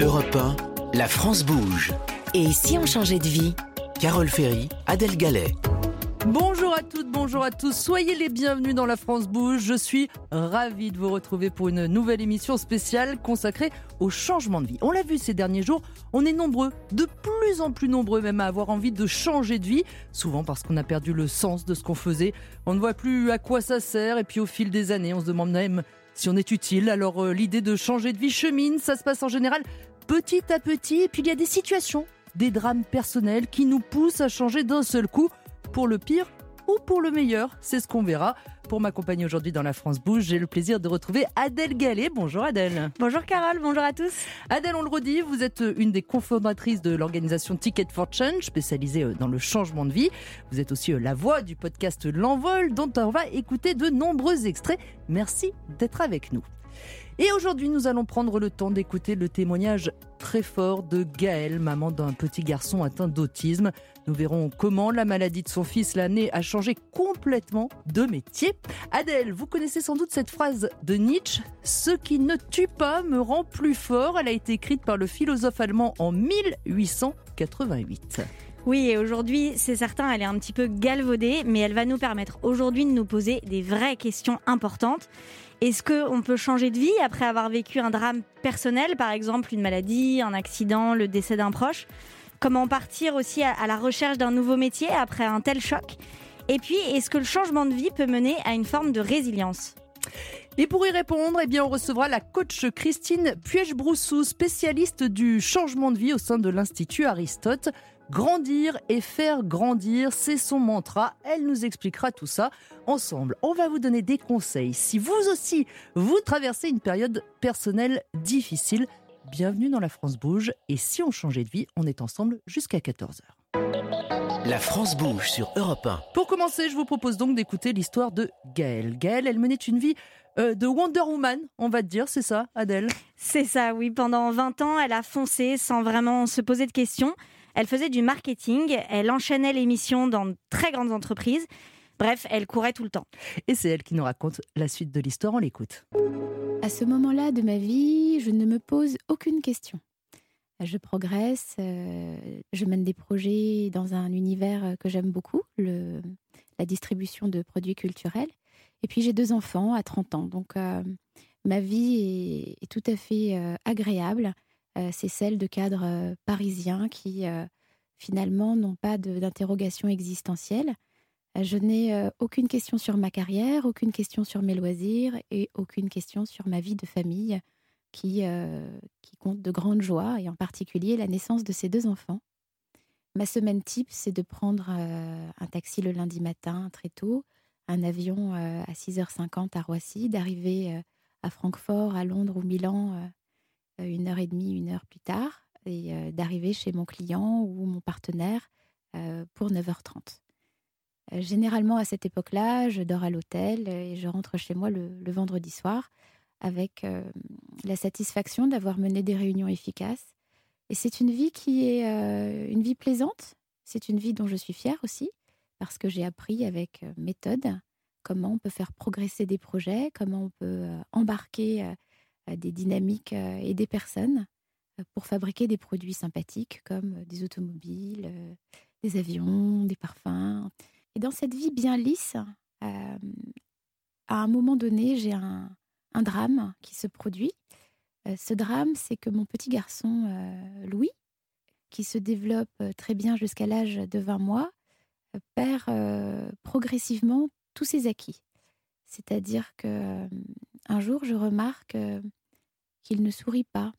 Europe 1, la France bouge. Et si on changeait de vie? Carole Ferry, Adèle Gallet. Bonjour à toutes, bonjour à tous. Soyez les bienvenus dans La France Bouge. Je suis ravie de vous retrouver pour une nouvelle émission spéciale consacrée au changement de vie. On l'a vu ces derniers jours, on est nombreux, de plus en plus nombreux même à avoir envie de changer de vie, souvent parce qu'on a perdu le sens de ce qu'on faisait. On ne voit plus à quoi ça sert et puis au fil des années, on se demande même si on est utile. Alors euh, l'idée de changer de vie chemine, ça se passe en général petit à petit et puis il y a des situations, des drames personnels qui nous poussent à changer d'un seul coup pour le pire ou pour le meilleur. C'est ce qu'on verra. Pour m'accompagner aujourd'hui dans La France Bouge, j'ai le plaisir de retrouver Adèle Gallet. Bonjour Adèle. Bonjour Carole, bonjour à tous. Adèle, on le redit, vous êtes une des cofondatrices de l'organisation Ticket for Change, spécialisée euh, dans le changement de vie. Vous êtes aussi euh, la voix du podcast L'Envol, dont on va écouter de nombreux extraits. Merci d'être avec nous. Et aujourd'hui, nous allons prendre le temps d'écouter le témoignage très fort de Gaëlle, maman d'un petit garçon atteint d'autisme. Nous verrons comment la maladie de son fils l'a amené à changer complètement de métier. Adèle, vous connaissez sans doute cette phrase de Nietzsche Ce qui ne tue pas me rend plus fort. Elle a été écrite par le philosophe allemand en 1888. Oui, et aujourd'hui, c'est certain, elle est un petit peu galvaudée, mais elle va nous permettre aujourd'hui de nous poser des vraies questions importantes. Est-ce qu'on peut changer de vie après avoir vécu un drame personnel, par exemple une maladie, un accident, le décès d'un proche? Comment partir aussi à la recherche d'un nouveau métier après un tel choc? Et puis, est-ce que le changement de vie peut mener à une forme de résilience? Et pour y répondre, eh bien, on recevra la coach Christine Puech-Broussou, spécialiste du changement de vie au sein de l'Institut Aristote. Grandir et faire grandir, c'est son mantra. Elle nous expliquera tout ça ensemble. On va vous donner des conseils. Si vous aussi, vous traversez une période personnelle difficile, bienvenue dans La France Bouge. Et si on changeait de vie, on est ensemble jusqu'à 14h. La France bouge sur Europe 1. Pour commencer, je vous propose donc d'écouter l'histoire de Gaëlle. Gaëlle, elle menait une vie euh, de Wonder Woman, on va te dire, c'est ça, Adèle? C'est ça, oui. Pendant 20 ans, elle a foncé sans vraiment se poser de questions. Elle faisait du marketing, elle enchaînait les missions dans de très grandes entreprises. Bref, elle courait tout le temps. Et c'est elle qui nous raconte la suite de l'histoire, on l'écoute. À ce moment-là de ma vie, je ne me pose aucune question. Je progresse, euh, je mène des projets dans un univers que j'aime beaucoup, le, la distribution de produits culturels. Et puis j'ai deux enfants à 30 ans, donc euh, ma vie est, tout à fait euh, agréable. Euh, c'est celle de cadres euh, parisiens qui euh, finalement n'ont pas d'interrogation existentielle. Je n'ai aucune question sur ma carrière, aucune question sur mes loisirs et aucune question sur ma vie de famille qui, qui compte de grandes joies et en particulier la naissance de ces deux enfants. Ma semaine type, c'est de prendre un taxi le lundi matin très tôt, un avion à 6h50 à Roissy, d'arriver à Francfort, à Londres ou Milan une heure et demie, une heure plus tard, et euh, d'arriver chez mon client ou mon partenaire euh, pour 9h30. Généralement, à cette époque-là, je dors à l'hôtel et je rentre chez moi le, vendredi soir avec la satisfaction d'avoir mené des réunions efficaces. Et c'est une vie qui est une vie plaisante. C'est une vie dont je suis fière aussi parce que j'ai appris avec méthode comment on peut faire progresser des projets, comment on peut embarquer des dynamiques euh, et des personnes euh, pour fabriquer des produits sympathiques comme euh, des automobiles, des avions, des parfums. Et dans cette vie bien lisse, à un moment donné, j'ai un, drame qui se produit. ce drame, c'est que mon petit garçon, Louis, qui se développe très bien jusqu'à l'âge de 20 mois, perd progressivement tous ses acquis. C'est-à-dire que un jour, je remarque qu'il ne sourit pas,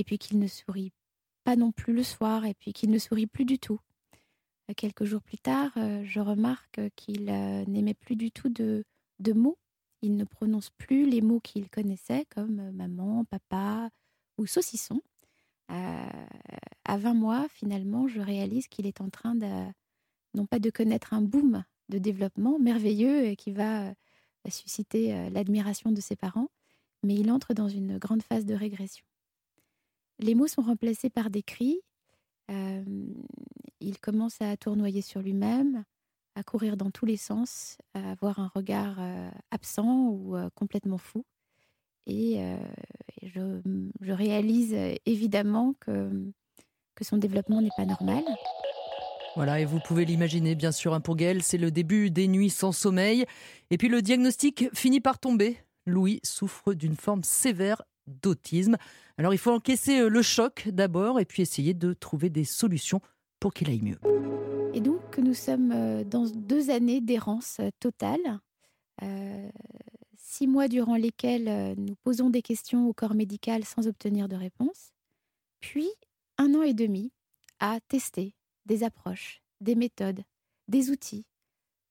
et puis qu'il ne sourit pas non plus le soir, et puis qu'il ne sourit plus du tout. Euh, quelques jours plus tard, euh, je remarque qu'il euh, n'aimait plus du tout de, de mots. Il ne prononce plus les mots qu'il connaissait, comme maman, papa ou saucisson. à 20 mois, finalement, je réalise qu'il est en train de, non pas de connaître un boom de développement merveilleux qui va susciter l'admiration de ses parents, mais il entre dans une grande phase de régression. Les mots sont remplacés par des cris. Euh, il commence à tournoyer sur lui-même, à courir dans tous les sens, à avoir un regard euh, absent ou euh, complètement fou. Et, je, réalise évidemment que, que son développement n'est pas normal. Voilà, et vous pouvez l'imaginer, bien sûr, hein, pour Gaël, c'est le début des nuits sans sommeil. Et puis le diagnostic finit par tomber. Louis souffre d'une forme sévère d'autisme. Alors il faut encaisser le choc d'abord et puis essayer de trouver des solutions pour qu'il aille mieux. Et donc nous sommes dans deux années d'errance totale. Euh, six mois durant lesquels nous posons des questions au corps médical sans obtenir de réponse. Puis un an et demi à tester, des approches, des méthodes, des outils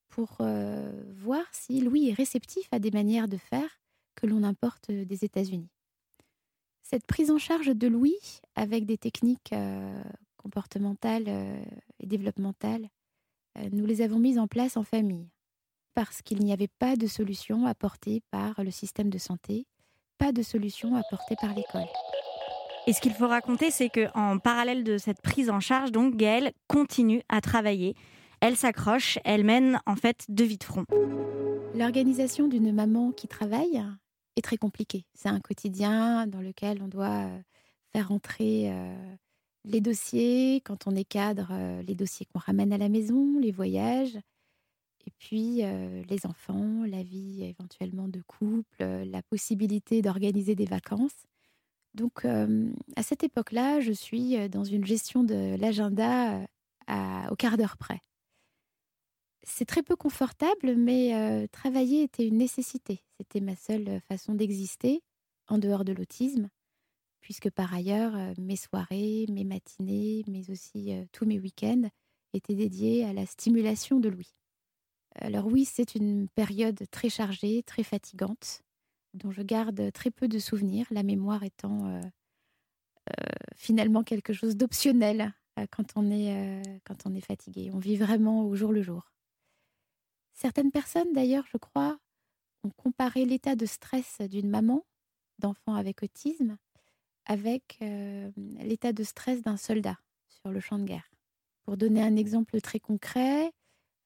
pour euh, voir si Louis est réceptif à des manières de faire que l'on importe des États-Unis. Cette prise en charge de Louis avec des techniques euh, comportementales euh, et développementales, nous les avons mises en place en famille parce qu'il n'y avait pas de solution apportée par le système de santé, pas de solution apportée par l'école. Et ce qu'il faut raconter, c'est qu'en parallèle de cette prise en charge, donc Gaëlle continue à travailler. Elle s'accroche, elle mène en fait deux vies de front. L'organisation d'une maman qui travaille est très compliquée. C'est un quotidien dans lequel on doit euh, faire entrer euh, les dossiers, quand on est cadre, euh, les dossiers qu'on ramène à la maison, les voyages, et puis les enfants, la vie éventuellement de couple, la possibilité d'organiser des vacances. Donc, à cette époque-là, je suis dans une gestion de l'agenda au quart d'heure près. C'est très peu confortable, mais travailler était une nécessité. C'était ma seule façon d'exister en dehors de l'autisme, puisque par ailleurs, mes soirées, mes matinées, mais aussi tous mes week-ends étaient dédiés à la stimulation de Louis. Alors oui, c'est une période très chargée, très fatigante, dont je garde très peu de souvenirs, la mémoire étant euh, euh, finalement quelque chose d'optionnel euh, quand, quand on est fatigué. On vit vraiment au jour le jour. Certaines personnes, d'ailleurs, je crois, ont comparé l'état de stress d'une maman d'enfant avec autisme avec l'état de stress d'un soldat sur le champ de guerre. Pour donner un exemple très concret,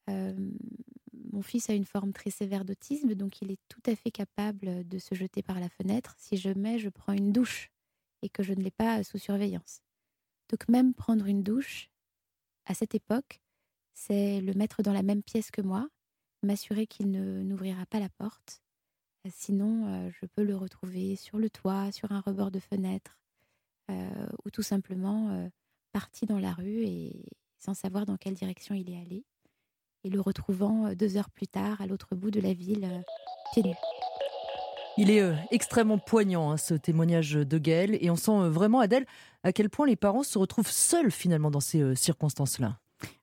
mon fils a une forme très sévère d'autisme, donc il est tout à fait capable de se jeter par la fenêtre si je mets, je prends une douche et que je ne l'ai pas sous surveillance. Donc même prendre une douche, à cette époque, c'est le mettre dans la même pièce que moi, m'assurer qu'il ne n'ouvrira pas la porte. Sinon, euh, je peux le retrouver sur le toit, sur un rebord de fenêtre, euh, ou tout simplement euh, parti dans la rue et sans savoir dans quelle direction il est allé et le retrouvant euh, deux heures plus tard à l'autre bout de la ville, euh. Il est euh, extrêmement poignant, hein, ce témoignage de Gaël, et on sent vraiment, Adèle, à quel point les parents se retrouvent seuls finalement dans ces circonstances-là.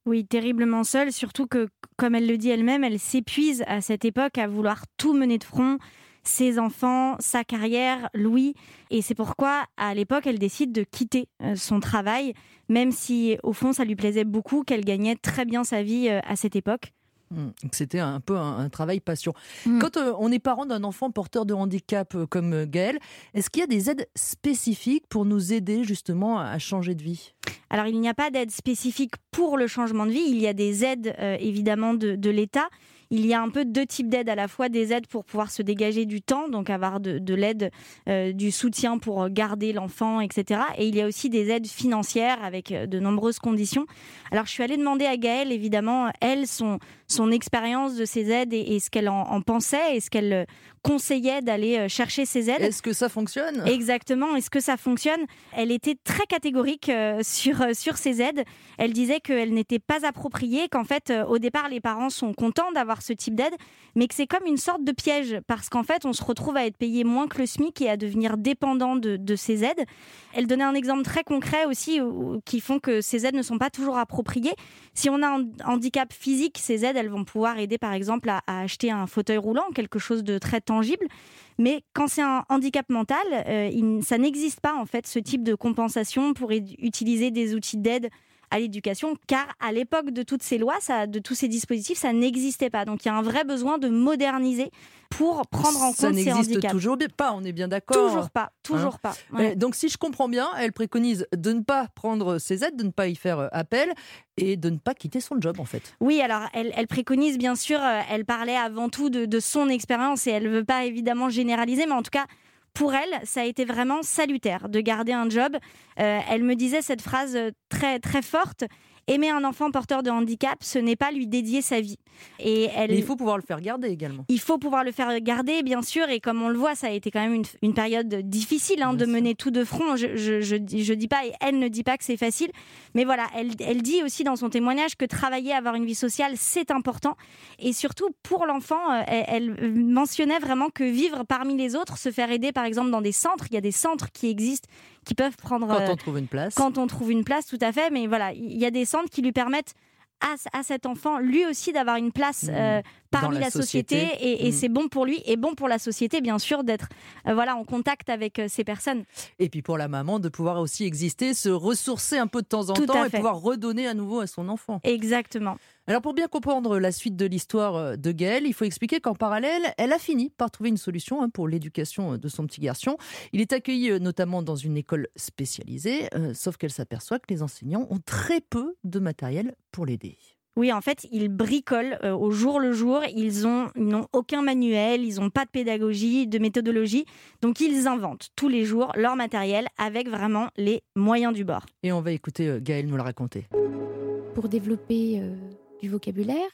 Oui, terriblement seuls, surtout que, comme elle le dit elle-même, elle s'épuise à cette époque à vouloir tout mener de front, ses enfants, sa carrière, Louis. Et c'est pourquoi, à l'époque, elle décide de quitter euh, son travail, même si, au fond, ça lui plaisait beaucoup, qu'elle gagnait très bien sa vie euh, à cette époque. Mmh. C'était un peu un, travail passion. Mmh. Quand euh, on est parent d'un enfant porteur de handicap comme Gaël, est-ce qu'il y a des aides spécifiques pour nous aider justement à changer de vie? Alors il n'y a pas d'aide spécifique pour le changement de vie, il y a des aides évidemment de, de l'État il y a un peu deux types d'aides, à la fois des aides pour pouvoir se dégager du temps, donc avoir de, l'aide, euh, du soutien pour garder l'enfant, etc. Et il y a aussi des aides financières avec euh, de nombreuses conditions. Alors je suis allée demander à Gaëlle, évidemment, elle, son, son expérience de ces aides et, ce qu'elle en, pensait et ce qu'elle euh, conseillait d'aller chercher ces aides. Est-ce que ça fonctionne? Exactement, est-ce que ça fonctionne? Elle était très catégorique sur, sur ces aides. Elle disait qu'elles n'étaient pas appropriées, qu'en fait, au départ, les parents sont contents d'avoir ce type d'aide, mais que c'est comme une sorte de piège parce qu'en fait, on se retrouve à être payé moins que le SMIC et à devenir dépendant de, ces aides. Elle donnait un exemple très concret aussi qui font que ces aides ne sont pas toujours appropriées. Si on a un handicap physique, ces aides, elles vont pouvoir aider par exemple à, acheter un fauteuil roulant, quelque chose de très tangible. Mais quand c'est un handicap mental, euh, ça n'existe pas en fait ce type de compensation pour utiliser des outils d'aide à l'éducation, car à l'époque de toutes ces lois, ça, de tous ces dispositifs, ça n'existait pas. Donc il y a un vrai besoin de moderniser pour prendre en compte ces handicaps. Ça n'existe toujours pas, on est bien d'accord Toujours pas, toujours hein pas. Donc si je comprends bien, elle préconise de ne pas prendre ses aides, de ne pas y faire euh, appel et de ne pas quitter son job en fait. Oui, alors elle, elle préconise bien sûr, euh, elle parlait avant tout de, de son expérience et elle ne veut pas évidemment généraliser, mais en tout cas pour elle, ça a été vraiment salutaire de garder un job. Euh, elle me disait cette phrase très très forte aimer un enfant porteur de handicap, ce n'est pas lui dédier sa vie. Et elle... Mais il faut pouvoir le faire garder également. Il faut pouvoir le faire garder, bien sûr. Et comme on le voit, ça a été quand même une, période difficile hein, de mener tout de front. Je, je, je, dis pas, et elle ne dit pas que c'est facile. Mais voilà, elle, elle dit aussi dans son témoignage que travailler, avoir une vie sociale, c'est important. Et surtout, pour l'enfant, euh, elle, elle mentionnait vraiment que vivre parmi les autres, se faire aider par exemple dans des centres, il y a des centres qui existent qui peuvent prendre. Quand on euh, trouve une place. Quand on trouve une place, tout à fait. Mais voilà, il y a des centres qui lui permettent à, cet enfant, lui aussi, d'avoir une place mmh. Euh, parmi la, société, et, mmh. c'est bon pour lui et bon pour la société, bien sûr, d'être euh, voilà en contact avec ces personnes. Et puis pour la maman, de pouvoir aussi exister, se ressourcer un peu de temps en temps et pouvoir redonner à nouveau à son enfant. Exactement. Alors pour bien comprendre la suite de l'histoire euh, de Gaëlle, il faut expliquer qu'en parallèle, elle a fini par trouver une solution hein, pour l'éducation euh, de son petit garçon. Il est accueilli euh, notamment dans une école spécialisée, sauf qu'elle s'aperçoit que les enseignants ont très peu de matériel pour l'aider. Oui, en fait, ils bricolent au jour le jour. Ils n'ont aucun manuel, ils n'ont pas de pédagogie, de méthodologie. Donc, ils inventent tous les jours leur matériel avec vraiment les moyens du bord. Et on va écouter Gaëlle nous le raconter. Pour développer du vocabulaire,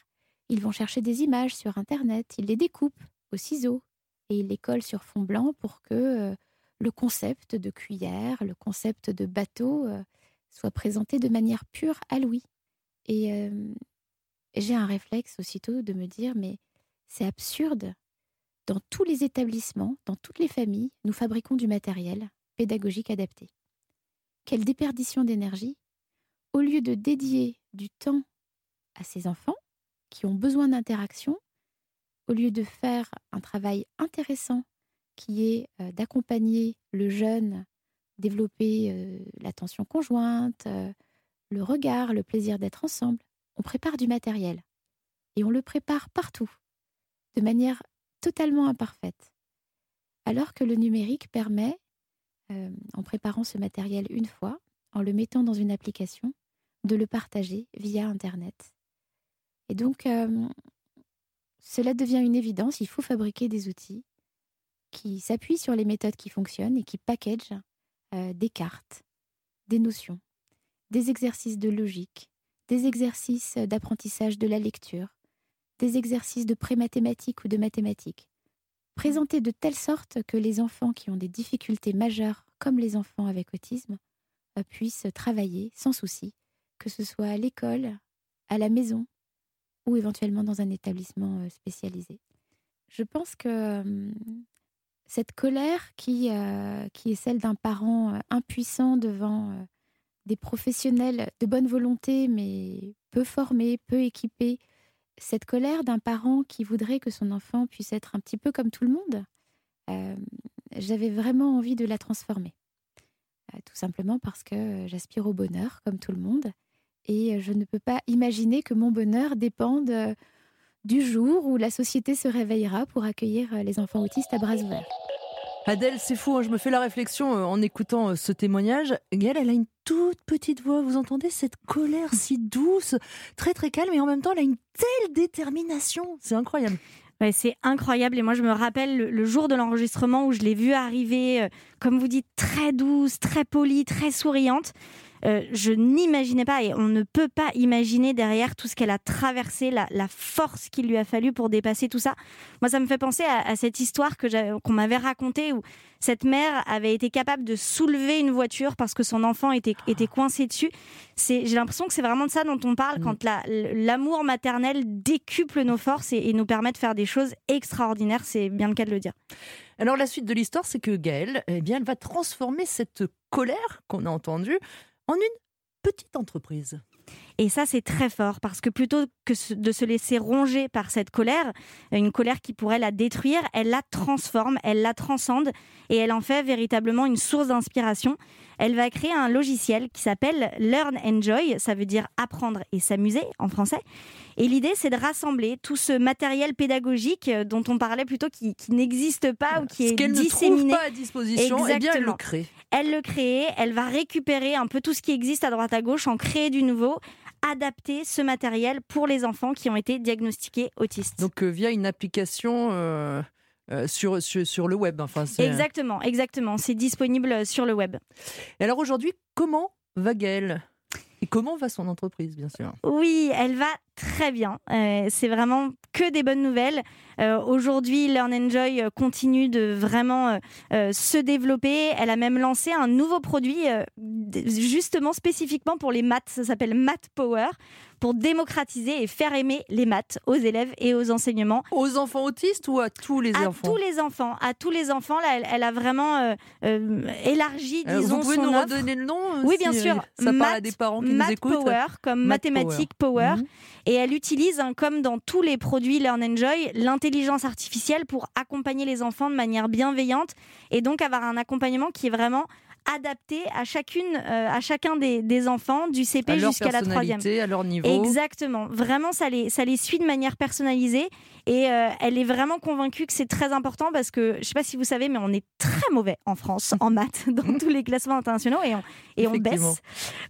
ils vont chercher des images sur Internet, ils les découpent au ciseau et ils les collent sur fond blanc pour que euh, le concept de cuillère, le concept de bateau euh, soit présenté de manière pure à Louis. Et j'ai un réflexe aussitôt de me dire, mais c'est absurde. Dans tous les établissements, dans toutes les familles, nous fabriquons du matériel pédagogique adapté. Quelle déperdition d'énergie Au lieu de dédier du temps à ces enfants qui ont besoin d'interaction, au lieu de faire un travail intéressant qui est d'accompagner le jeune, développer l'attention conjointe, le regard, le plaisir d'être ensemble, on prépare du matériel. Et on le prépare partout, de manière totalement imparfaite. Alors que le numérique permet, en préparant ce matériel une fois, en le mettant dans une application, de le partager via Internet et donc, euh, cela devient une évidence. Il faut fabriquer des outils qui s'appuient sur les méthodes qui fonctionnent et qui packagent euh, des cartes, des notions, des exercices de logique, des exercices d'apprentissage de la lecture, des exercices de pré-mathématiques ou de mathématiques, présentés de telle sorte que les enfants qui ont des difficultés majeures, comme les enfants avec autisme, euh, puissent travailler sans souci, que ce soit à l'école, à la maison, ou éventuellement dans un établissement euh, spécialisé. Je pense que cette colère qui, euh, qui est celle d'un parent euh, impuissant devant des professionnels de bonne volonté mais peu formés, peu équipés, cette colère d'un parent qui voudrait que son enfant puisse être un petit peu comme tout le monde, j'avais vraiment envie de la transformer. tout simplement parce que j'aspire au bonheur comme tout le monde et je ne peux pas imaginer que mon bonheur dépende euh, du jour où la société se réveillera pour accueillir euh, les enfants autistes à bras ouverts. Adèle, c'est fou, hein, je me fais la réflexion euh, en écoutant ce témoignage. Gaëlle, elle a une toute petite voix, vous entendez cette colère si douce, très très calme, et en même temps, elle a une telle détermination. C'est incroyable. C'est incroyable. Et moi, je me rappelle le, jour de l'enregistrement où je l'ai vue arriver, comme vous dites, très douce, très polie, très souriante. Euh, je n'imaginais pas, et on ne peut pas imaginer derrière tout ce qu'elle a traversé, la, force qu'il lui a fallu pour dépasser tout ça. Moi, ça me fait penser à, cette histoire qu'on m'avait racontée où cette mère avait été capable de soulever une voiture parce que son enfant était, était coincé dessus. J'ai l'impression que c'est vraiment de ça dont on parle mm. quand l'amour maternel décuple nos forces et, nous permet de faire des choses extraordinaires. C'est bien le cas de le dire. Alors la suite de l'histoire, c'est que Gaëlle, eh bien, elle va transformer cette colère qu'on a entendue en une petite entreprise. Et ça, c'est très fort parce que plutôt que de se laisser ronger par cette colère, une colère qui pourrait la détruire, elle la transforme, elle la transcende et elle en fait véritablement une source d'inspiration. Elle va créer un logiciel qui s'appelle Learn Enjoy, ça veut dire apprendre et s'amuser en français. Et l'idée, c'est de rassembler tout ce matériel pédagogique dont on parlait plutôt qui, n'existe pas ou qui est qu'elle disséminé. ne trouve pas à disposition, eh bien elle le crée. Elle le crée, elle va récupérer un peu tout ce qui existe à droite à gauche, en créer du nouveau adapter ce matériel pour les enfants qui ont été diagnostiqués autistes. Donc euh, via une application, euh, sur, sur, sur, le web. Enfin, exactement, exactement. C'est disponible sur le web. Et alors aujourd'hui, comment va Gaëlle? Et comment va son entreprise, bien sûr? Oui, elle va très bien. Euh, c'est vraiment que des bonnes nouvelles. Euh, aujourd'hui, Learn Enjoy euh, continue de vraiment se développer. Elle a même lancé un nouveau produit justement spécifiquement pour les maths. Ça s'appelle Math Power pour démocratiser et faire aimer les maths aux élèves et aux enseignements. Aux enfants autistes ou à tous les à enfants À tous les enfants. À tous les enfants. Là, elle, a vraiment élargi, disons, Vous pouvez nous redonner le nom Oui, bien sûr. Ça parle à des parents qui nous écoutent. Power, comme mathématiques Power. Mhm. Et elle utilise, hein, comme dans tous les produits Learn Enjoy, l'intelligence artificielle pour accompagner les enfants de manière bienveillante et donc avoir un accompagnement qui est vraiment adapté à chacune, euh, à chacun des, enfants du CP jusqu'à la troisième. À leur niveau. Exactement. Vraiment, ça les, ça les suit de manière personnalisée et euh, elle est vraiment convaincue que c'est très important parce que je ne sais pas si vous savez, mais on est très mauvais en France en maths dans tous les classements internationaux et on, et on baisse.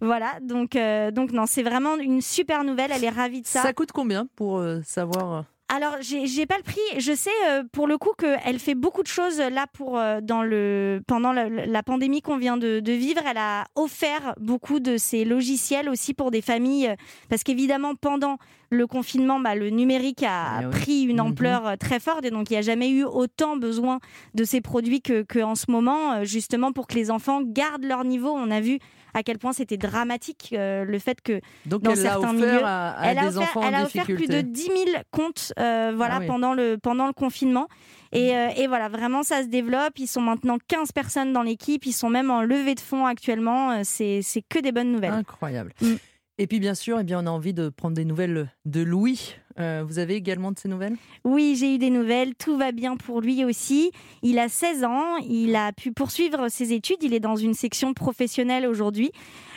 Voilà. Donc, euh, donc non, c'est vraiment une super nouvelle. Elle est ravie de ça. Ça coûte combien pour savoir alors, j'ai pas le prix. Je sais euh, pour le coup qu'elle fait beaucoup de choses là pour euh, dans le pendant la, pandémie qu'on vient de, vivre. Elle a offert beaucoup de ses logiciels aussi pour des familles parce qu'évidemment pendant le confinement, bah, le numérique a eh pris une mhm. ampleur euh, très forte et donc il n'y a jamais eu autant besoin de ces produits que, que en ce moment, justement pour que les enfants gardent leur niveau. On a vu à quel point c'était dramatique euh, le fait que Donc dans elle certains milieux, elle, a offert, elle a offert plus de 10 000 comptes euh, voilà, ah pendant, le, pendant le confinement. Et, euh, et, voilà, vraiment, ça se développe. Ils sont maintenant 15 personnes dans l'équipe. Ils sont même en levée de fonds actuellement. C'est que des bonnes nouvelles. Incroyable. Mm. Et puis bien sûr, eh bien, on a envie de prendre des nouvelles de Louis. Euh, vous avez également de ces nouvelles? Oui, j'ai eu des nouvelles. Tout va bien pour lui aussi. Il a 16 ans. Il a pu poursuivre ses études. Il est dans une section professionnelle aujourd'hui.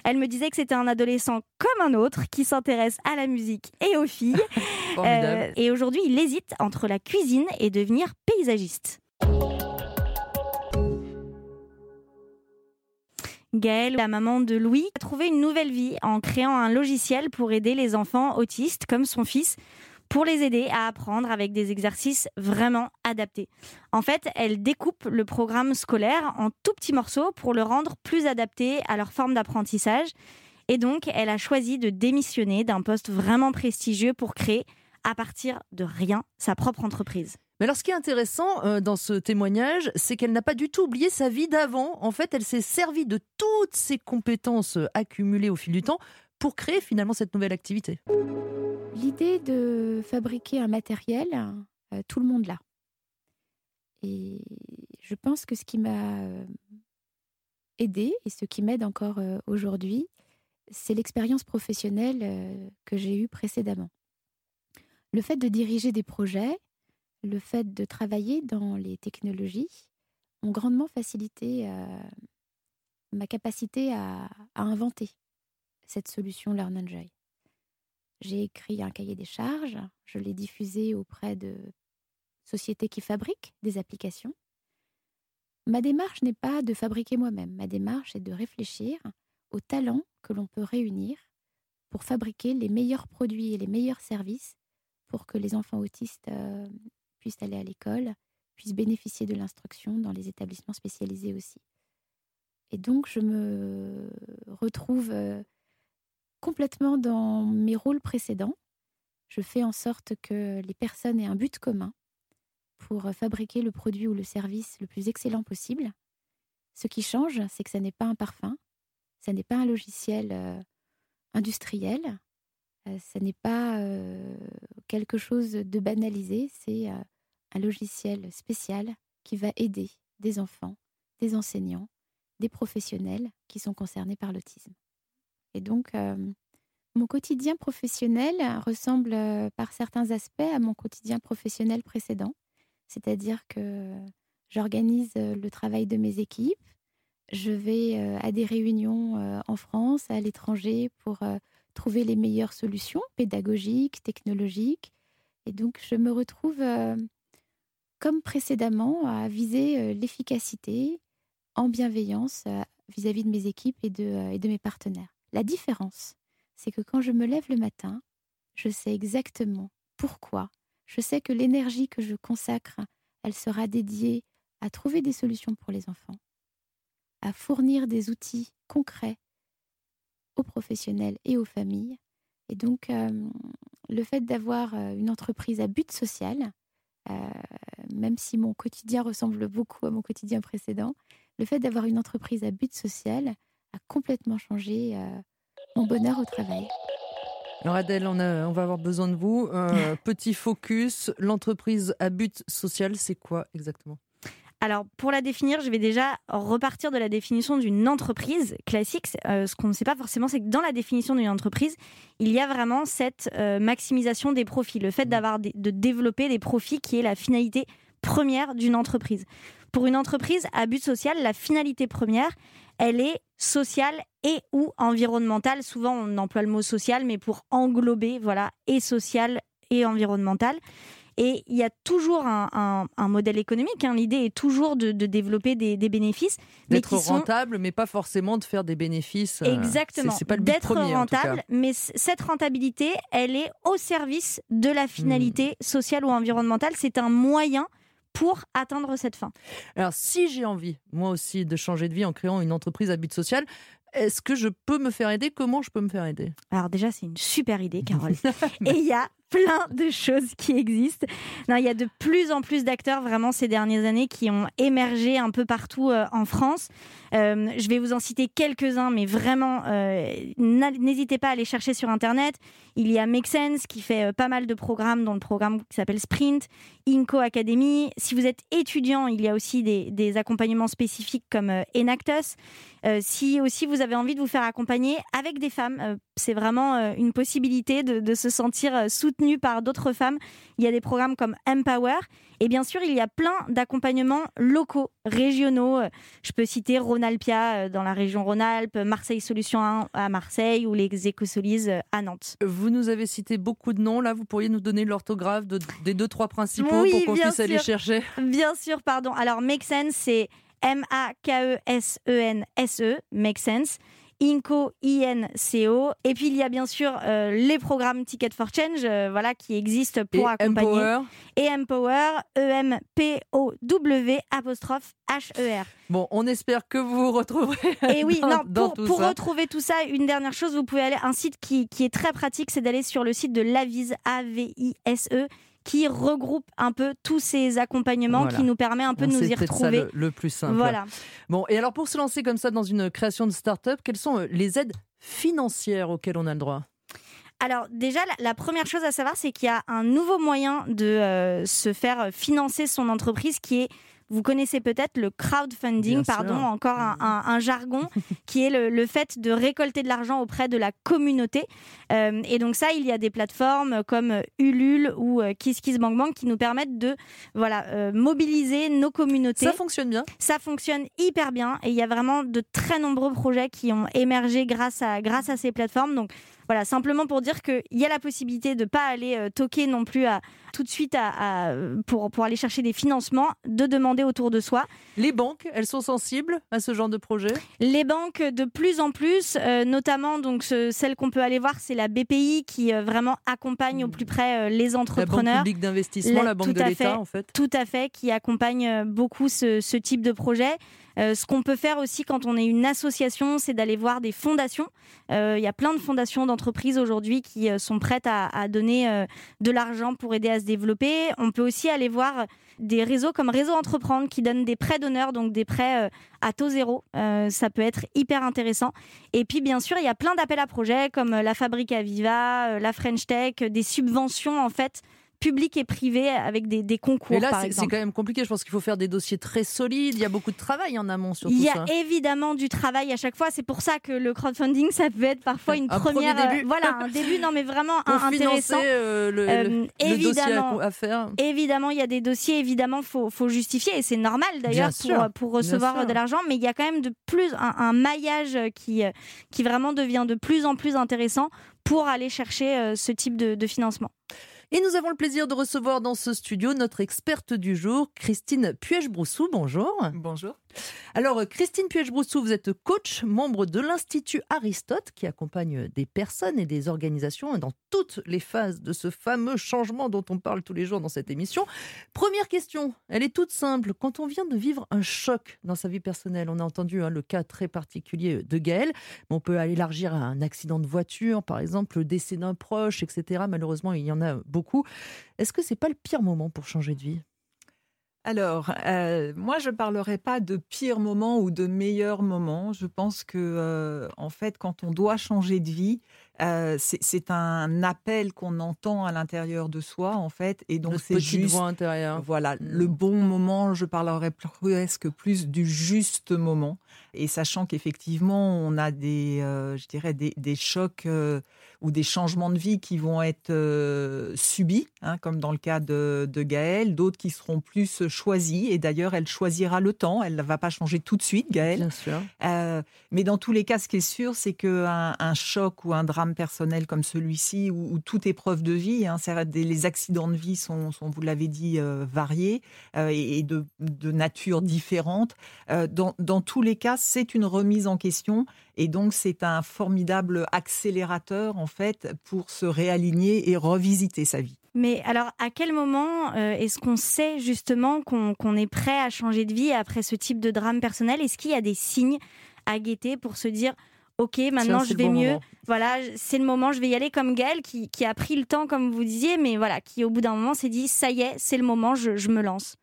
Elle me disait que c'était un adolescent comme un autre qui s'intéresse à la musique et aux filles. euh, et aujourd'hui, il hésite entre la cuisine et devenir paysagiste. Gaëlle, la maman de Louis, a trouvé une nouvelle vie en créant un logiciel pour aider les enfants autistes comme son fils pour les aider à apprendre avec des exercices vraiment adaptés. En fait, elle découpe le programme scolaire en tout petits morceaux pour le rendre plus adapté à leur forme d'apprentissage. Et donc, elle a choisi de démissionner d'un poste vraiment prestigieux pour créer, à partir de rien, sa propre entreprise. Mais alors, ce qui est intéressant euh, dans ce témoignage, c'est qu'elle n'a pas du tout oublié sa vie d'avant. En fait, elle s'est servie de toutes ses compétences euh, accumulées au fil du temps pour créer finalement cette nouvelle activité. L'idée de fabriquer un matériel, euh, tout le monde l'a. Et je pense que ce qui m'a aidé et ce qui m'aide encore aujourd'hui, c'est l'expérience professionnelle que j'ai eue précédemment. Le fait de diriger des projets, le fait de travailler dans les technologies ont grandement facilité euh, ma capacité à, inventer cette solution Learn Enjoy. J'ai écrit un cahier des charges, je l'ai diffusé auprès de sociétés qui fabriquent des applications. Ma démarche n'est pas de fabriquer moi-même, ma démarche est de réfléchir aux talents que l'on peut réunir pour fabriquer les meilleurs produits et les meilleurs services pour que les enfants autistes euh, puissent aller à l'école, puissent bénéficier de l'instruction dans les établissements spécialisés aussi. Et donc, je me retrouve euh, complètement dans mes rôles précédents. Je fais en sorte que les personnes aient un but commun pour fabriquer le produit ou le service le plus excellent possible. Ce qui change, c'est que ce n'est pas un parfum, ce n'est pas un logiciel euh, industriel, euh, ce n'est pas quelque chose de banalisé, c'est un logiciel spécial qui va aider des enfants, des enseignants, des professionnels qui sont concernés par l'autisme. Et donc, mon quotidien professionnel ressemble par certains aspects à mon quotidien professionnel précédent, c'est-à-dire que j'organise le travail de mes équipes, je vais à des réunions en France, à l'étranger, pour trouver les meilleures solutions pédagogiques, technologiques. Et donc, je me retrouve comme précédemment, à viser l'efficacité en bienveillance vis-à-vis de mes équipes et de mes partenaires. La différence, c'est que quand je me lève le matin, je sais exactement pourquoi. Je sais que l'énergie que je consacre elle sera dédiée à trouver des solutions pour les enfants, à fournir des outils concrets aux professionnels et aux familles. Et donc, le fait d'avoir une entreprise à but social, même si mon quotidien ressemble beaucoup à mon quotidien précédent, le fait d'avoir une entreprise à but social a complètement changé mon bonheur au travail. Alors Adèle, on, on va avoir besoin de vous. petit focus, l'entreprise à but social, c'est quoi exactement? Alors, pour la définir, je vais déjà repartir de la définition d'une entreprise classique. Euh, ce qu'on ne sait pas forcément, c'est que dans la définition d'une entreprise, il y a vraiment cette euh, maximisation des profits, le fait mmh. d'avoir de développer des profits qui est la finalité première d'une entreprise. Pour une entreprise à but social, la finalité première, elle est sociale et ou environnementale. Souvent, on emploie le mot social, mais pour englober, voilà, et social et environnemental. Et il y a toujours un, modèle économique. Hein. L'idée est toujours de, développer des, bénéfices. D'être rentable, mais pas forcément de faire des bénéfices. Euh, Exactement. C'est pas le D'être rentable, mais cette rentabilité, elle est au service de la finalité hmm. sociale ou environnementale. C'est un moyen pour atteindre cette fin. Alors, si j'ai envie, moi aussi, de changer de vie en créant une entreprise à but social, est-ce que je peux me faire aider? Comment je peux me faire aider? Alors déjà, c'est une super idée, Carole. Et il y a plein de choses qui existent. Non, il y a de plus en plus d'acteurs vraiment ces dernières années qui ont émergé un peu partout euh, en France. Euh, je vais vous en citer quelques-uns, mais vraiment, euh, n'hésitez pas à aller chercher sur Internet. Il y a Make Sense qui fait pas mal de programmes dans le programme qui s'appelle Sprint, Inco Academy. Si vous êtes étudiant, il y a aussi des accompagnements spécifiques comme Enactus. Si aussi vous avez envie de vous faire accompagner avec des femmes, c'est vraiment une possibilité de, de se sentir soutenu par d'autres femmes. Il y a des programmes comme Empower. Et bien sûr, il y a plein d'accompagnements locaux, régionaux. Je peux citer Rhône-Alpia euh, dans la région Rhône-Alpes, Marseille Solutions à Marseille ou les Écosolises euh, à Nantes. Vous nous avez cité beaucoup de noms. Là, vous pourriez nous donner l'orthographe des deux, trois principaux pour qu'on puisse aller chercher Bien sûr, pardon. Alors, Make Sense, c'est M-A-K-E-S-E-N-S-E, -E, Make Sense. INCO, INCO. Et puis il y a bien sûr euh, les programmes Ticket for Change, euh, voilà, qui existent pour accompagner. Empower. Et Empower, E-M-P-O-W apostrophe H-E-R. Bon, on espère que vous vous retrouverez. Et oui, non, pour, tout pour retrouver tout ça, une dernière chose, vous pouvez aller un site qui, qui est très pratique, c'est d'aller sur le site de l'Avise, A-V-I-S-E qui regroupe un peu tous ces accompagnements qui nous permet un peu de nous y retrouver. Ça le, plus simple. Voilà. Bon, et alors pour se lancer comme ça dans une création de start-up, quelles sont euh, les aides financières auxquelles on a le droit? Alors déjà, la, première chose à savoir, c'est qu'il y a un nouveau moyen de euh, se faire financer son entreprise qui est vous connaissez peut-être le crowdfunding, pardon, encore un, jargon, qui est le, fait de récolter de l'argent auprès de la communauté. Euh, et donc ça, il y a des plateformes comme Ulule ou euh, KissKissBankBank qui nous permettent de voilà, euh, mobiliser nos communautés. Ça fonctionne bien Ça fonctionne hyper bien et il y a vraiment de très nombreux projets qui ont émergé grâce à, grâce à ces plateformes. Donc voilà, simplement pour dire qu'il y a la possibilité de ne pas aller euh, toquer non plus à, tout de suite à, pour, pour aller chercher des financements, de demander autour de soi. Les banques, elles sont sensibles à ce genre de projet? Les banques, de plus en plus, euh, notamment donc celle qu'on peut aller voir, c'est la BPI qui euh, vraiment accompagne au plus près les entrepreneurs. La banque publique d'investissement, la, banque de l'État en fait. Tout à fait, qui accompagne beaucoup ce, ce type de projet. Euh, ce qu'on peut faire aussi quand on est une association, c'est d'aller voir des fondations. Euh, il y a plein de fondations d'entreprises aujourd'hui qui euh, sont prêtes à, donner de l'argent pour aider à se développer. On peut aussi aller voir des réseaux comme Réseau Entreprendre qui donnent des prêts d'honneur, donc des prêts à taux zéro. ça peut être hyper intéressant. Et puis, bien sûr, il y a plein d'appels à projets comme la Fabrique à Viva, la French Tech, des subventions en fait public et privé avec des, des concours. Mais là, c'est quand même compliqué. Je pense qu'il faut faire des dossiers très solides. Il y a beaucoup de travail en amont sur tout ça. Il y a évidemment du travail à chaque fois. C'est pour ça que le crowdfunding, ça peut être parfois une première. début. Euh, voilà, un début, non, mais vraiment pour intéressant. Euh, le, euh, évidemment, dossier à, faire. Évidemment, il y a des dossiers. Évidemment, faut, faut justifier et c'est normal d'ailleurs pour, pour recevoir de l'argent. Mais il y a quand même de plus un, maillage qui qui vraiment devient de plus en plus intéressant pour aller chercher ce type de, de financement. Et nous avons le plaisir de recevoir dans ce studio notre experte du jour, Christine Puech-Broussou. Bonjour. Bonjour. Alors, Christine Puech-Broussou, vous êtes coach, membre de l'Institut Aristote, qui accompagne des personnes et des organisations dans toutes les phases de ce fameux changement dont on parle tous les jours dans cette émission. Première question, elle est toute simple. Quand on vient de vivre un choc dans sa vie personnelle, on a entendu hein, le cas très particulier de Gaël, mais on peut élargir à un accident de voiture, par exemple, le décès d'un proche, etc. Malheureusement, il y en a beaucoup. Est-ce que c'est pas le pire moment pour changer de vie? Alors, euh, moi, je ne parlerai pas de pire moment ou de meilleur moment. Je pense que, euh, en fait, quand on doit changer de vie, euh, c'est un appel qu'on entend à l'intérieur de soi, en fait, et donc c'est juste. voix intérieure. Voilà, mmh. le bon moment. Je parlerai presque plus du juste moment, et sachant qu'effectivement, on a des, je dirais, des, des chocs ou des changements de vie qui vont être euh, subis, hein, comme dans le cas de, de Gaëlle, d'autres qui seront plus choisis. Et d'ailleurs, elle choisira le temps. Elle ne va pas changer tout de suite, Gaëlle. Bien sûr. Euh, mais dans tous les cas, ce qui est sûr, c'est qu'un un choc ou un drame personnel comme celui-ci, ou, toute épreuve de vie, hein, les accidents de vie sont, vous l'avez dit, euh, variés et, de, nature différente. Dans, dans tous les cas, c'est une remise en question et donc, c'est un formidable accélérateur, en fait, pour se réaligner et revisiter sa vie. Mais alors, à quel moment euh, est-ce qu'on sait justement qu'on est prêt à changer de vie après ce type de drame personnel? Est-ce qu'il y a des signes à guetter pour se dire Ok, maintenant je vais mieux. Voilà, c'est le moment, je vais y aller comme Gaëlle qui, a pris le temps, comme vous disiez, mais voilà, qui au bout d'un moment s'est dit Ça y est, c'est le moment, je me lance.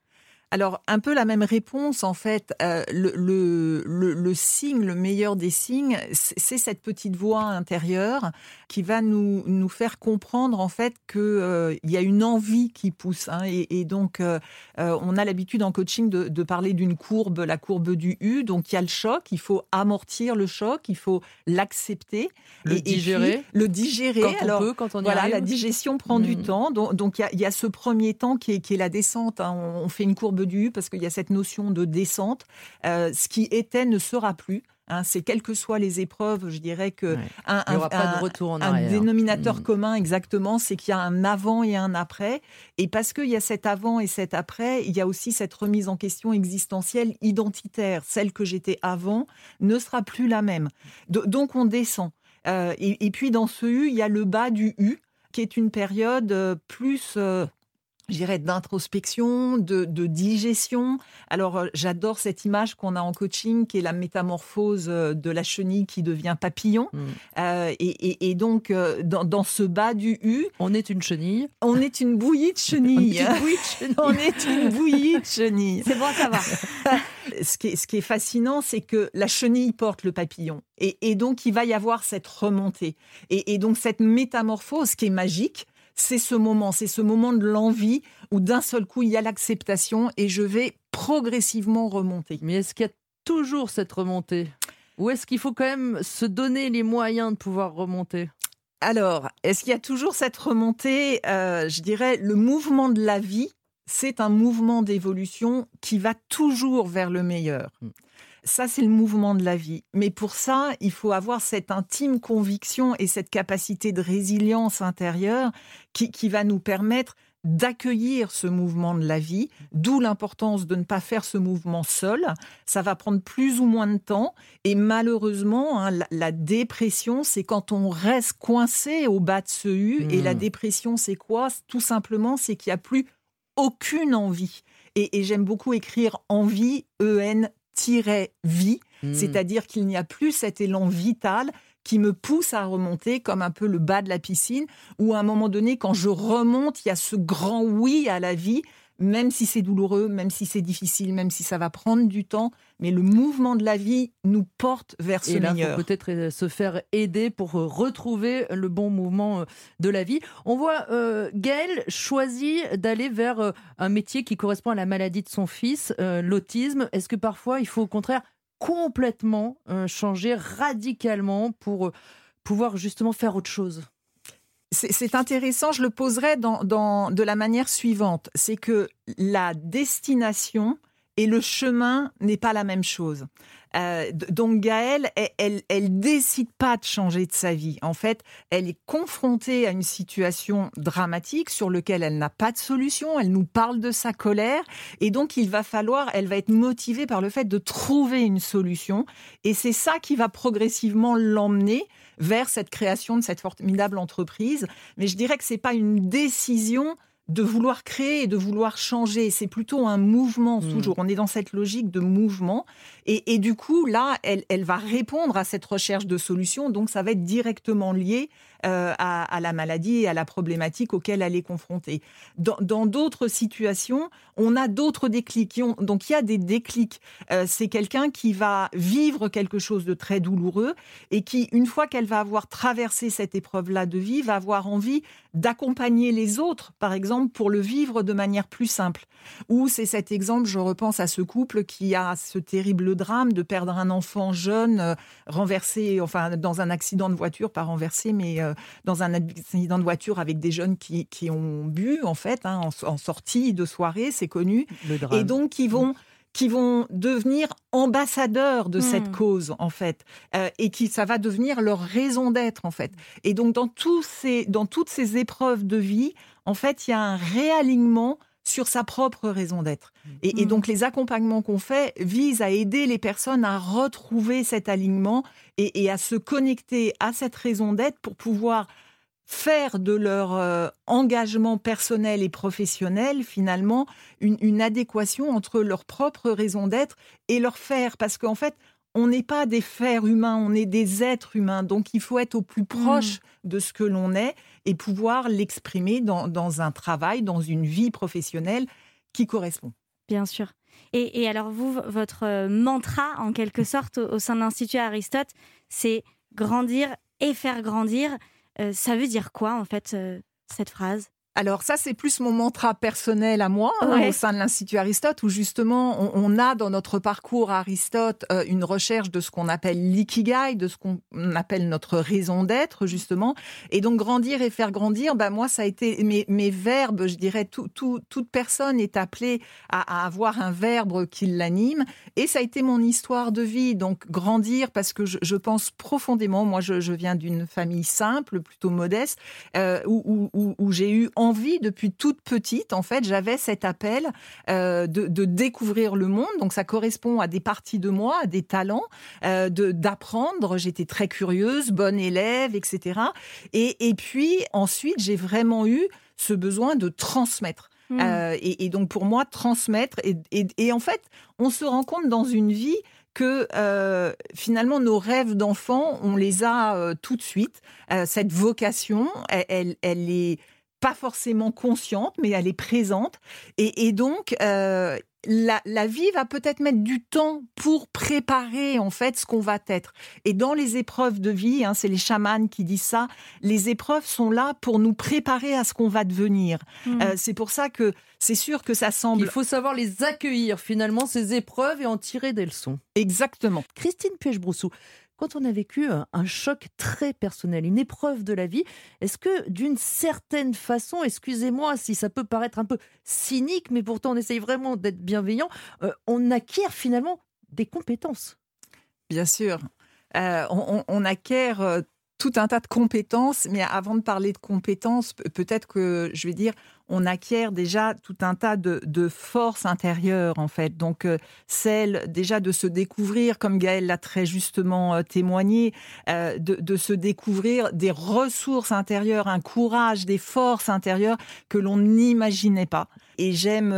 Alors, un peu la même réponse, en fait. Euh, le, le, le, signe, le meilleur des signes, c'est cette petite voix intérieure qui va nous, nous faire comprendre, en fait, qu'il euh, y a une envie qui pousse. Hein, et, donc, euh, on a l'habitude en coaching de, de parler d'une courbe, la courbe du U. Donc, il y a le choc, il faut amortir le choc, il faut l'accepter. Le digérer. le digérer. Quand Alors, on peut, quand on y Voilà, la digestion prend du mmh. temps. Donc, il y, a, y, a ce premier temps qui est, qui est la descente. Hein. On fait une courbe du parce qu'il y a cette notion de descente. Euh, ce qui était ne sera plus. Hein, c'est quelles que soient les épreuves, je dirais que un, pas de retour en un dénominateur mm. commun exactement, c'est qu'il y a un avant et un après. Et parce qu'il y a cet avant et cet après, il y a aussi cette remise en question existentielle identitaire. Celle que j'étais avant ne sera plus la même. donc on descend. Euh, et, puis dans ce U, il y a le bas du U, qui est une période euh, plus dirais, d'introspection, de, digestion. Alors, euh, j'adore cette image qu'on a en coaching, qui est la métamorphose euh, de la chenille qui devient papillon. Mm. Euh, et, donc, dans, ce bas du U... On est une chenille. On est une bouillie de chenille. on est une bouillie de chenille. C'est bon, ça va. ce, qui est, ce qui est fascinant, c'est que la chenille porte le papillon. Et, donc, il va y avoir cette remontée. et donc, cette métamorphose qui est magique, c'est ce moment, c'est ce moment de l'envie où d'un seul coup il y a l'acceptation et je vais progressivement remonter. Mais est-ce qu'il y a toujours cette remontée? Ou est-ce qu'il faut quand même se donner les moyens de pouvoir remonter? Alors, est-ce qu'il y a toujours cette remontée? Euh, Je dirais, le mouvement de la vie, c'est un mouvement d'évolution qui va toujours vers le meilleur. Hmm. Ça, c'est le mouvement de la vie. Mais pour ça, il faut avoir cette intime conviction et cette capacité de résilience intérieure qui, va nous permettre d'accueillir ce mouvement de la vie, d'où l'importance de ne pas faire ce mouvement seul. Ça va prendre plus ou moins de temps et malheureusement, hein, la, dépression, c'est quand on reste coincé au bas de ce U. Et la mmh. dépression, c'est quoi? Tout simplement, c'est qu'il n'y a plus aucune envie. Et, et j'aime beaucoup écrire envie, E-N vie, hmm. c'est-à-dire qu'il n'y a plus cet élan vital qui me pousse à remonter comme un peu le bas de la piscine, ou à un moment donné, quand je remonte, il y a ce grand oui à la vie, même si c'est douloureux, même si c'est difficile, même si ça va prendre du temps, mais le mouvement de la vie nous porte vers ce Et là, meilleur. peut-être euh, se faire aider pour euh, retrouver le bon mouvement euh, de la vie. On voit euh, Gaëlle choisit d'aller vers un métier qui correspond à la maladie de son fils, l'autisme. Est-ce que parfois il faut au contraire complètement changer radicalement pour pouvoir justement faire autre chose? C'est intéressant, je le poserai dans, de la manière suivante. C'est que la destination et le chemin n'est pas la même chose. Euh, donc Gaëlle, elle, décide pas de changer de sa vie. En fait, elle est confrontée à une situation dramatique sur laquelle elle n'a pas de solution. Elle nous parle de sa colère et donc il va falloir, elle va être motivée par le fait de trouver une solution et c'est ça qui va progressivement l'emmener vers cette création de cette formidable entreprise. Mais je dirais que c'est pas une décision de vouloir créer et de vouloir changer. C'est plutôt un mouvement, hmm. toujours. On est dans cette logique de mouvement. Et, du coup, là, elle, elle, va répondre à cette recherche de solutions. Donc, ça va être directement lié euh, à, la maladie et à la problématique auquel elle est confrontée. Dans d'autres situations, on a d'autres déclics. donc il y a des déclics. Euh, c'est quelqu'un qui va vivre quelque chose de très douloureux et qui, une fois qu'elle va avoir traversé cette épreuve-là de vie, va avoir envie d'accompagner les autres, par exemple, pour le vivre de manière plus simple. Ou c'est cet exemple, je repense à ce couple qui a ce terrible drame de perdre un enfant jeune, euh, renversé, enfin dans un accident de voiture, pas renversé, mais euh, dans un accident de voiture avec des jeunes qui, qui ont bu, en fait, hein, en, sortie de soirée, c'est connu. Et donc, qui vont qui vont devenir ambassadeurs de cette hmm. cause en fait euh, et qui ça va devenir leur raison d'être en fait et donc dans tous ces dans toutes ces épreuves de vie en fait il y a un réalignement sur sa propre raison d'être. Et, mm. donc les accompagnements qu'on fait visent à aider les personnes à retrouver cet alignement et, à se connecter à cette raison d'être pour pouvoir faire de leur euh, engagement personnel et professionnel finalement une, une, adéquation entre leur propre raison d'être et leur faire. Parce qu'en fait, on n'est pas des fers humains, on est des êtres humains. Donc il faut être au plus proche mm. de ce que l'on est et pouvoir l'exprimer dans, un travail, dans une vie professionnelle qui correspond. Bien sûr. Et, alors vous, votre euh, mantra en quelque sorte au, sein de l'Institut Aristote, c'est grandir et faire grandir. Euh, ça veut dire quoi en fait euh, cette phrase? Alors ça, c'est plus mon mantra personnel à moi hein, au sein de l'Institut Aristote, où justement, on, a dans notre parcours Aristote euh, une recherche de ce qu'on appelle l'ikigai, de ce qu'on appelle notre raison d'être, justement. Et donc, grandir et faire grandir, ben moi, ça a été mes, mes verbes, je dirais, tout, tout, toute personne est appelée à, avoir un verbe qui l'anime. Et ça a été mon histoire de vie. Donc, grandir, parce que je, pense profondément, moi, je, viens d'une famille simple, plutôt modeste, euh, où, où, où j'ai eu envie depuis toute petite, en fait, j'avais cet appel euh, de, découvrir le monde. Donc ça correspond à des parties de moi, à des talents, euh, d'apprendre. J'étais très curieuse, bonne élève, etc. Et, et puis ensuite, j'ai vraiment eu ce besoin de transmettre. Hmm. Euh, et, donc pour moi, transmettre, et, et, en fait, on se rend compte dans une vie que euh, finalement nos rêves d'enfants, on les a tout de suite. cette vocation, elle, elle, est pas forcément consciente, mais elle est présente. Et, donc, euh, la, vie va peut-être mettre du temps pour préparer en fait ce qu'on va être. Et dans les épreuves de vie, hein, c'est les chamans qui disent ça, les épreuves sont là pour nous préparer à ce qu'on va devenir. Hmm. Euh, c'est pour ça que c'est sûr que ça semble... Il faut savoir les accueillir finalement, ces épreuves, et en tirer des leçons. Exactement. Christine Puech-Broussou, quand on a vécu un, choc très personnel, une épreuve de la vie, est-ce que d'une certaine façon, excusez-moi si ça peut paraître un peu cynique, mais pourtant on essaye vraiment d'être bienveillant, euh, on acquiert finalement des compétences? Bien sûr. Euh, on, acquiert euh, tout un tas de compétences, mais avant de parler de compétences, peut-être que je vais dire, on acquiert déjà tout un tas de, forces intérieures, en fait. Donc, euh, celle déjà de se découvrir, comme Gaëlle l'a très justement euh, témoigné, euh, de, se découvrir des ressources intérieures, un courage, des forces intérieures que l'on n'imaginait pas. Et j'aime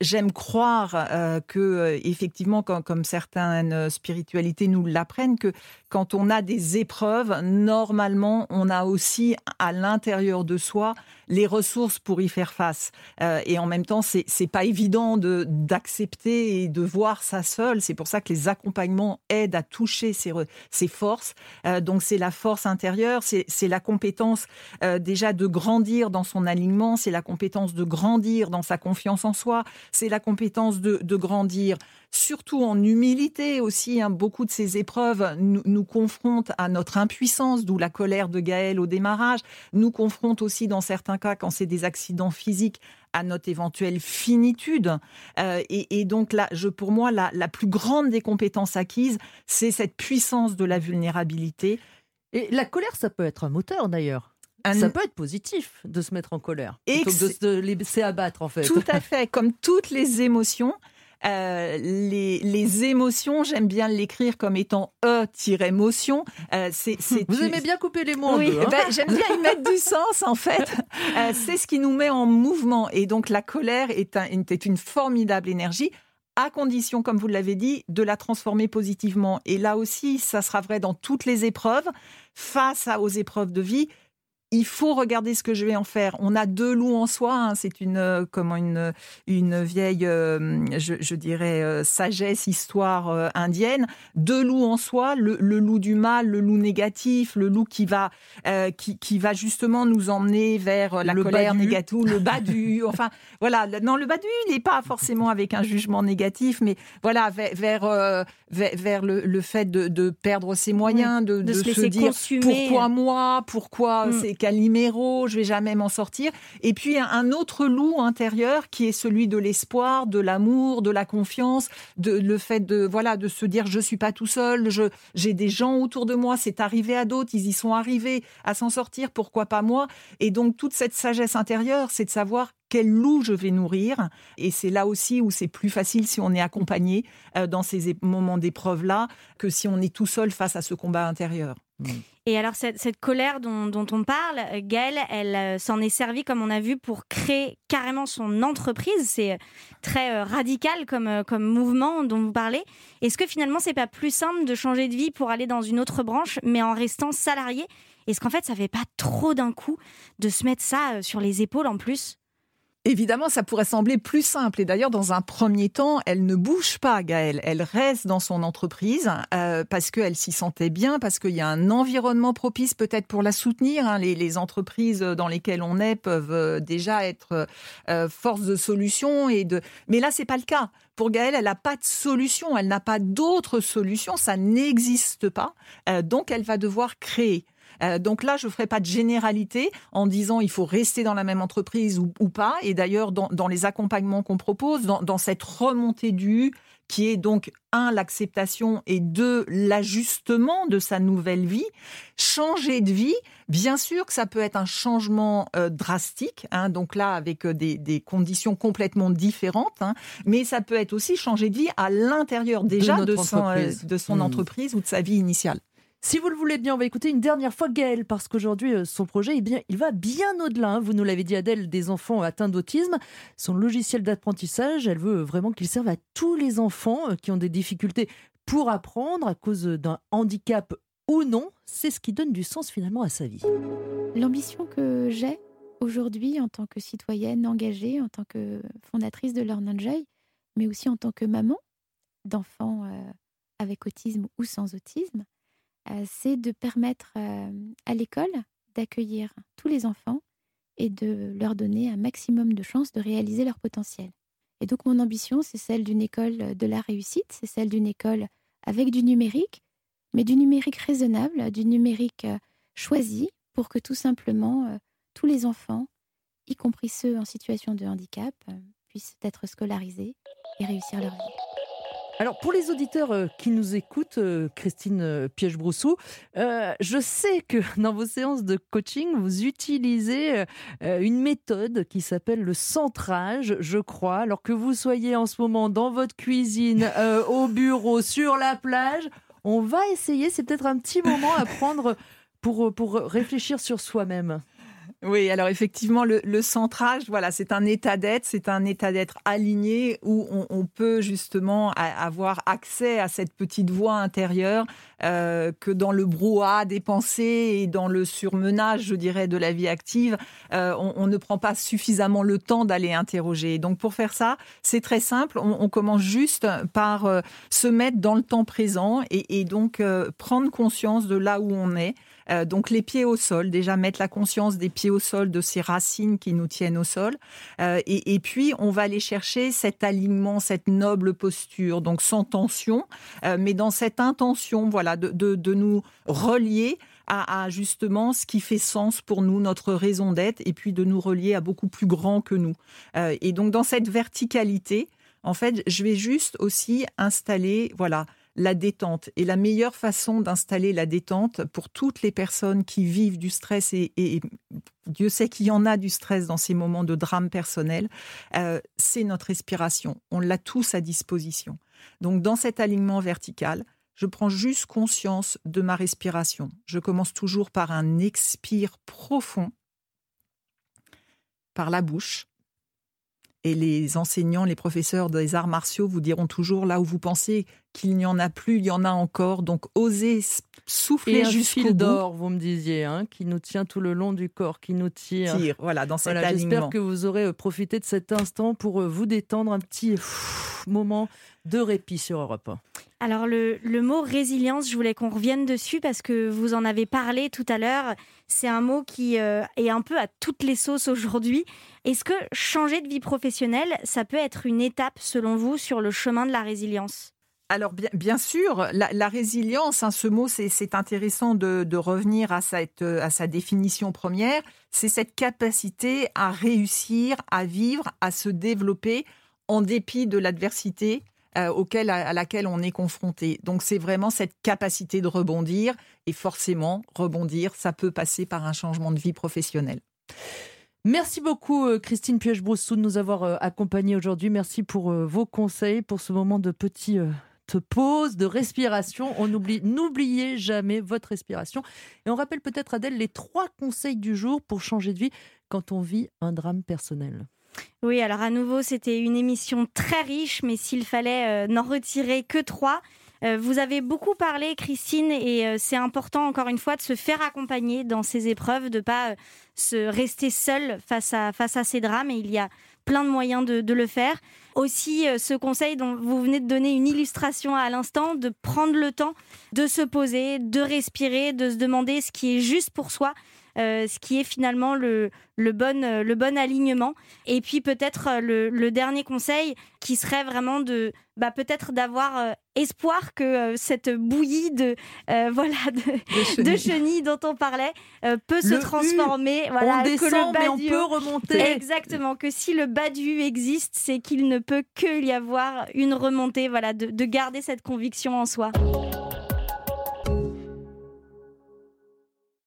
j'aime croire que effectivement, comme certaines spiritualités nous l'apprennent, que quand on a des épreuves, normalement, on a aussi à l'intérieur de soi les ressources pour y faire face. Euh, et en même temps, c'est pas évident de d'accepter et de voir ça seul. C'est pour ça que les accompagnements aident à toucher ces ces forces. Euh, donc c'est la force intérieure, c'est la compétence euh, déjà de grandir dans son alignement, c'est la compétence de grandir dans sa confiance en soi, c'est la compétence de de grandir surtout en humilité aussi. Hein. Beaucoup de ces épreuves nous, nous, confrontent à notre impuissance, d'où la colère de Gaël au démarrage, nous confrontent aussi dans certains cas, quand c'est des accidents physiques, à notre éventuelle finitude. et, donc là, je, pour moi, la, la plus grande des compétences acquises, c'est cette puissance de la vulnérabilité. Et la colère, ça peut être un moteur d'ailleurs. Ça peut être positif de se mettre en colère, plutôt que de se laisser abattre en fait. Tout à fait, comme toutes les émotions, euh, les, émotions, j'aime bien l'écrire comme étant e-émotion. Euh, Vous aimez bien couper les mots Oui, hein ben, j'aime bien y mettre du sens en fait. Euh, c'est ce qui nous met en mouvement. Et donc la colère est, est une formidable énergie à condition, comme vous l'avez dit, de la transformer positivement. Et là aussi, ça sera vrai dans toutes les épreuves. Face aux épreuves de vie, il faut regarder ce que je vais en faire. On a deux loups en soi. Hein. C'est une euh, comment une une vieille, euh, je, dirais euh, sagesse, histoire indienne. Deux loups en soi. Le, loup du mal, le loup négatif, le loup qui va qui, qui va justement nous emmener vers la colère négative, le badu. enfin voilà. Non, le badu, il n'est pas forcément avec un jugement négatif, mais voilà vers vers, le, fait de, perdre ses moyens, de, se, dire pourquoi moi, pourquoi mm. c'est Calimero, je vais jamais m'en sortir. Et puis un autre loup intérieur qui est celui de l'espoir, de l'amour, de la confiance, de le fait de voilà de se dire je suis pas tout seul, je j'ai des gens autour de moi, c'est arrivé à d'autres, ils y sont arrivés à s'en sortir, pourquoi pas moi? Et donc toute cette sagesse intérieure, c'est de savoir quel loup je vais nourrir. Et c'est là aussi où c'est plus facile si on est accompagné euh, dans ces moments d'épreuve-là que si on est tout seul face à ce combat intérieur. Mmh. Et alors cette, colère dont, on parle, Gaëlle, elle euh, s'en est servie, comme on a vu, pour créer carrément son entreprise. C'est euh, très radical comme, comme mouvement dont vous parlez. Est-ce que finalement, c'est pas plus simple de changer de vie pour aller dans une autre branche, mais en restant salarié? Est-ce qu'en fait, ça fait pas trop d'un coup de se mettre ça sur les épaules en plus? Évidemment, ça pourrait sembler plus simple. Et d'ailleurs, dans un premier temps, elle ne bouge pas, Gaëlle. Elle reste dans son entreprise euh, parce qu'elle s'y sentait bien, parce qu'il y a un environnement propice peut-être pour la soutenir. Hein. Les, entreprises dans lesquelles on est peuvent euh, déjà être euh, force de solution. Et de... Mais là, c'est pas le cas. Pour Gaëlle, elle n'a pas de solution. Elle n'a pas d'autre solution. Ça n'existe pas. donc, elle va devoir créer. Euh, donc là, je ne ferai pas de généralité en disant il faut rester dans la même entreprise ou, pas. Et d'ailleurs, dans, les accompagnements qu'on propose, dans, cette remontée du qui est donc un l'acceptation et deux l'ajustement de sa nouvelle vie, changer de vie. Bien sûr que ça peut être un changement euh, drastique, hein, donc là avec euh, des, conditions complètement différentes, hein, mais ça peut être aussi changer de vie à l'intérieur déjà de, son, mmh. entreprise ou de sa vie initiale. Si vous le voulez bien, on va écouter une dernière fois Gaëlle, parce qu'aujourd'hui, euh, son projet, eh bien, il va bien au-delà. Hein. Vous nous l'avez dit, Adèle, des enfants atteints d'autisme. Son logiciel d'apprentissage, elle veut vraiment qu'il serve à tous les enfants euh, qui ont des difficultés pour apprendre à cause d'un handicap ou non. C'est ce qui donne du sens finalement à sa vie. L'ambition que j'ai aujourd'hui en tant que citoyenne engagée, en tant que fondatrice de Learn Joy, mais aussi en tant que maman d'enfants euh, avec autisme ou sans autisme, euh, c'est de permettre euh, à l'école d'accueillir tous les enfants et de leur donner un maximum de chances de réaliser leur potentiel. Et donc mon ambition, c'est celle d'une école de la réussite, c'est celle d'une école avec du numérique, mais du numérique raisonnable, du numérique euh, choisi pour que tout simplement tous les enfants, y compris ceux en situation de handicap, puissent être scolarisés et réussir leur vie. Alors pour les auditeurs euh, qui nous écoutent, euh, Christine euh, Piège-Broussou, je sais que dans vos séances de coaching, vous utilisez une méthode qui s'appelle le centrage, je crois. Alors que vous soyez en ce moment dans votre cuisine, au bureau, sur la plage, on va essayer, c'est peut-être un petit moment à prendre pour, pour réfléchir sur soi-même. Oui, alors effectivement, le, centrage, voilà, c'est un état d'être, c'est un état d'être aligné où on, peut justement avoir accès à cette petite voix intérieure euh, que dans le brouhaha des pensées et dans le surmenage, je dirais, de la vie active, euh, on, ne prend pas suffisamment le temps d'aller interroger. Donc pour faire ça, c'est très simple. On, commence juste par euh, se mettre dans le temps présent et, et donc prendre conscience de là où on est. Euh, donc les pieds au sol, déjà mettre la conscience des pieds au sol, de ces racines qui nous tiennent au sol. Euh, et, puis on va aller chercher cet alignement, cette noble posture, donc sans tension, euh, mais dans cette intention, voilà, de, nous relier à, justement ce qui fait sens pour nous, notre raison d'être, et puis de nous relier à beaucoup plus grand que nous. Et donc dans cette verticalité, en fait, je vais juste aussi installer, voilà, la détente. Et la meilleure façon d'installer la détente pour toutes les personnes qui vivent du stress, et, Dieu sait qu'il y en a du stress dans ces moments de drame personnel, euh, c'est notre respiration. On l'a tous à disposition. Donc dans cet alignement vertical, je prends juste conscience de ma respiration. Je commence toujours par un expire profond par la bouche. Et les enseignants, les professeurs des arts martiaux vous diront toujours là où vous pensez qu'il n'y en a plus, il y en a encore. Donc osez souffler jusqu'au bout. fil d'or, vous me disiez, hein, qui nous tient tout le long du corps, qui nous tire. voilà, dans cet voilà, J'espère que vous aurez euh, profité de cet instant pour euh, vous détendre un petit moment de répit sur Europe alors le, mot résilience, je voulais qu'on revienne dessus parce que vous en avez parlé tout à l'heure. C'est un mot qui euh, est un peu à toutes les sauces aujourd'hui. Est-ce que changer de vie professionnelle, ça peut être une étape selon vous sur le chemin de la résilience? Alors bien, sûr, la, résilience, hein, ce mot, c'est intéressant de, revenir à, sa définition première. C'est cette capacité à réussir, à vivre, à se développer en dépit de l'adversité euh, auquel, à, laquelle on est confronté. Donc c'est vraiment cette capacité de rebondir et forcément rebondir, ça peut passer par un changement de vie professionnelle. Merci beaucoup euh, Christine Piège-Broussou de nous avoir euh, accompagnés aujourd'hui. Merci pour vos conseils, pour ce moment de petite pause, de respiration. On oublie, n'oubliez jamais votre respiration. Et on rappelle peut-être Adèle les trois conseils du jour pour changer de vie quand on vit un drame personnel. Oui, alors à nouveau, c'était une émission très riche, mais s'il fallait euh, n'en retirer que trois. Euh, vous avez beaucoup parlé, Christine, et euh, c'est important, encore une fois, de se faire accompagner dans ces épreuves, de ne pas se rester seul face à, face à ces drames. Et il y a plein de moyens de, de le faire. Aussi, ce conseil dont vous venez de donner une illustration à l'instant, de prendre le temps de se poser, de respirer, de se demander ce qui est juste pour soi. Euh, ce qui est finalement le, le, bon, euh, le bon alignement. Et puis peut-être euh, le, le, dernier conseil qui serait vraiment de bah, peut-être d'avoir espoir que cette bouillie de, voilà, de, chenilles. dont on parlait peut se transformer. voilà, on descend, mais on peut remonter. Exactement, que si le bas du existe, c'est qu'il ne peut qu'il y avoir une remontée, voilà, de, de garder cette conviction en soi.